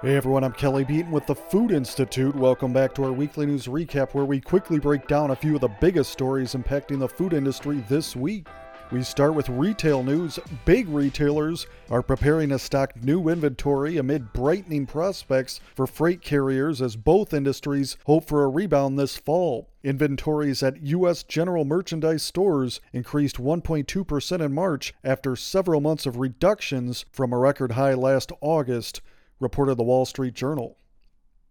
Hey everyone, I'm Kelly Beaton with the Food Institute. Welcome back to our weekly news recap where we quickly break down a few of the biggest stories impacting the food industry this week. We start with retail news. Big retailers are preparing to stock new inventory amid brightening prospects for freight carriers as both industries hope for a rebound this fall. Inventories at U.S. general merchandise stores increased 1.2% in March after several months of reductions from a record high last August reported the Wall Street Journal.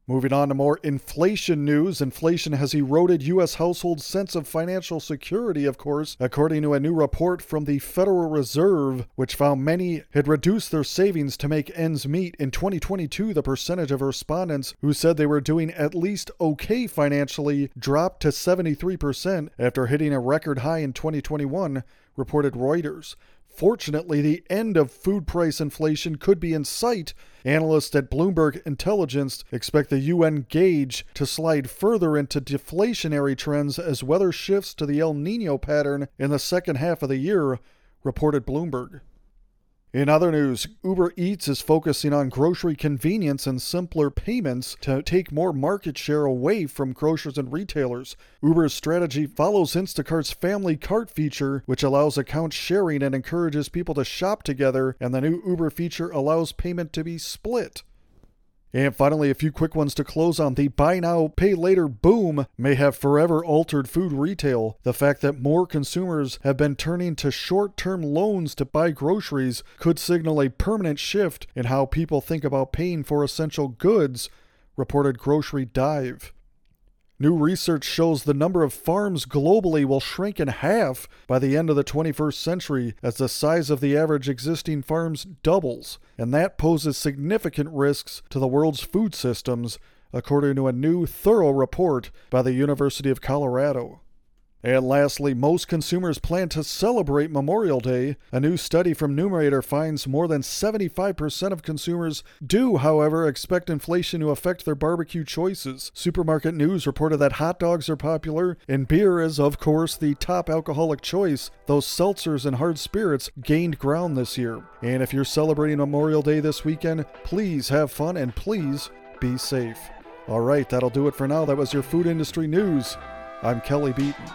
Moving on to more inflation news. Inflation has eroded U.S. households' sense of financial security, of course, according to a new report from the Federal Reserve, which found many had reduced their savings to make ends meet. In 2022, the percentage of respondents who said they were doing at least okay financially dropped to 73% after hitting a record high in 2021, reported Reuters. Fortunately, the end of food price inflation could be in sight. Analysts at Bloomberg Intelligence expect the UN gauge to slide further into deflationary trends as weather shifts to the El Nino pattern in the second half of the year, reported Bloomberg. In other news, Uber Eats is focusing on grocery convenience and simpler payments to take more market share away from grocers and retailers. Uber's strategy follows Instacart's family cart feature, which allows account sharing and encourages people to shop together, and the new Uber feature allows payment to be split. And finally, a few quick ones to close on. The buy now, pay later boom may have forever altered food retail. The fact that more consumers have been turning to short term loans to buy groceries could signal a permanent shift in how people think about paying for essential goods, reported Grocery Dive. New research shows the number of farms globally will shrink in half by the end of the 21st century as the size of the average existing farms doubles, and that poses significant risks to the world's food systems, according to a new thorough report by the University of Colorado. And lastly, most consumers plan to celebrate Memorial Day. A new study from Numerator finds more than 75% of consumers do, however, expect inflation to affect their barbecue choices. Supermarket News reported that hot dogs are popular, and beer is, of course, the top alcoholic choice, though seltzers and hard spirits gained ground this year. And if you're celebrating Memorial Day this weekend, please have fun and please be safe. All right, that'll do it for now. That was your food industry news. I'm Kelly Beaton.